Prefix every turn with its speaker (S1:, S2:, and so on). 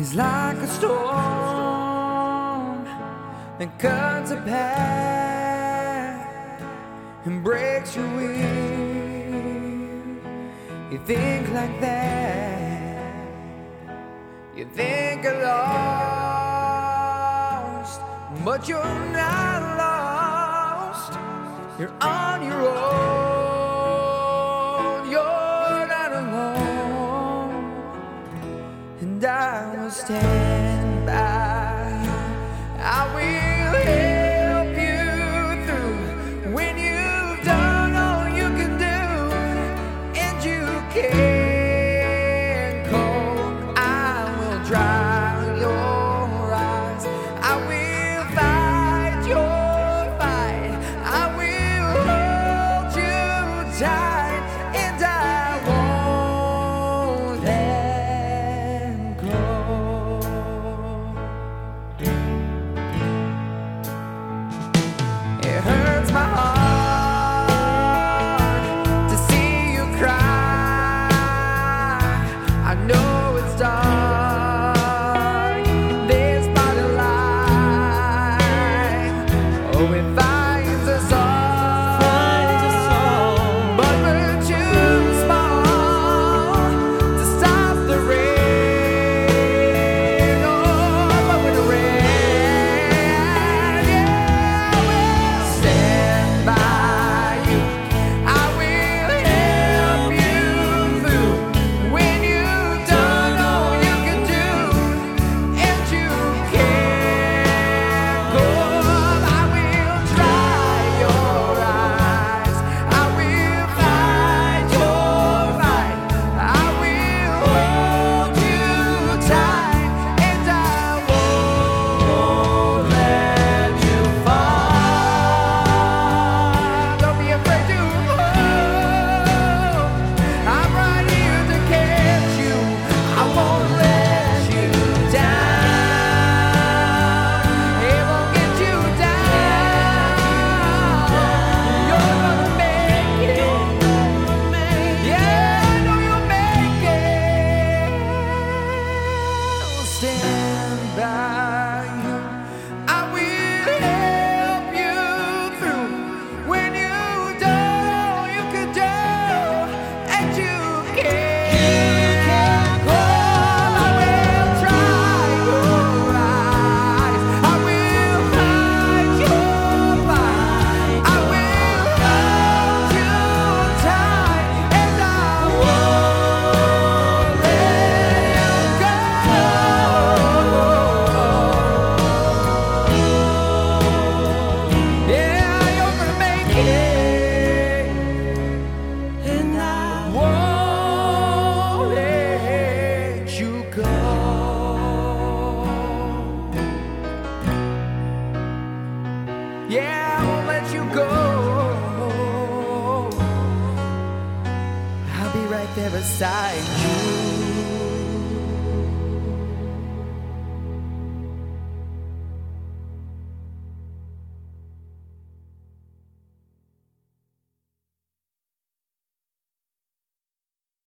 S1: is like a storm that cuts a path and breaks your wing. You think like that, you think you're lost, but you're not lost, you're on your own. and I will stand by. I will. It hurts my heart to see you cry. I know it's dark, this part of life. Oh, if I back. There beside you.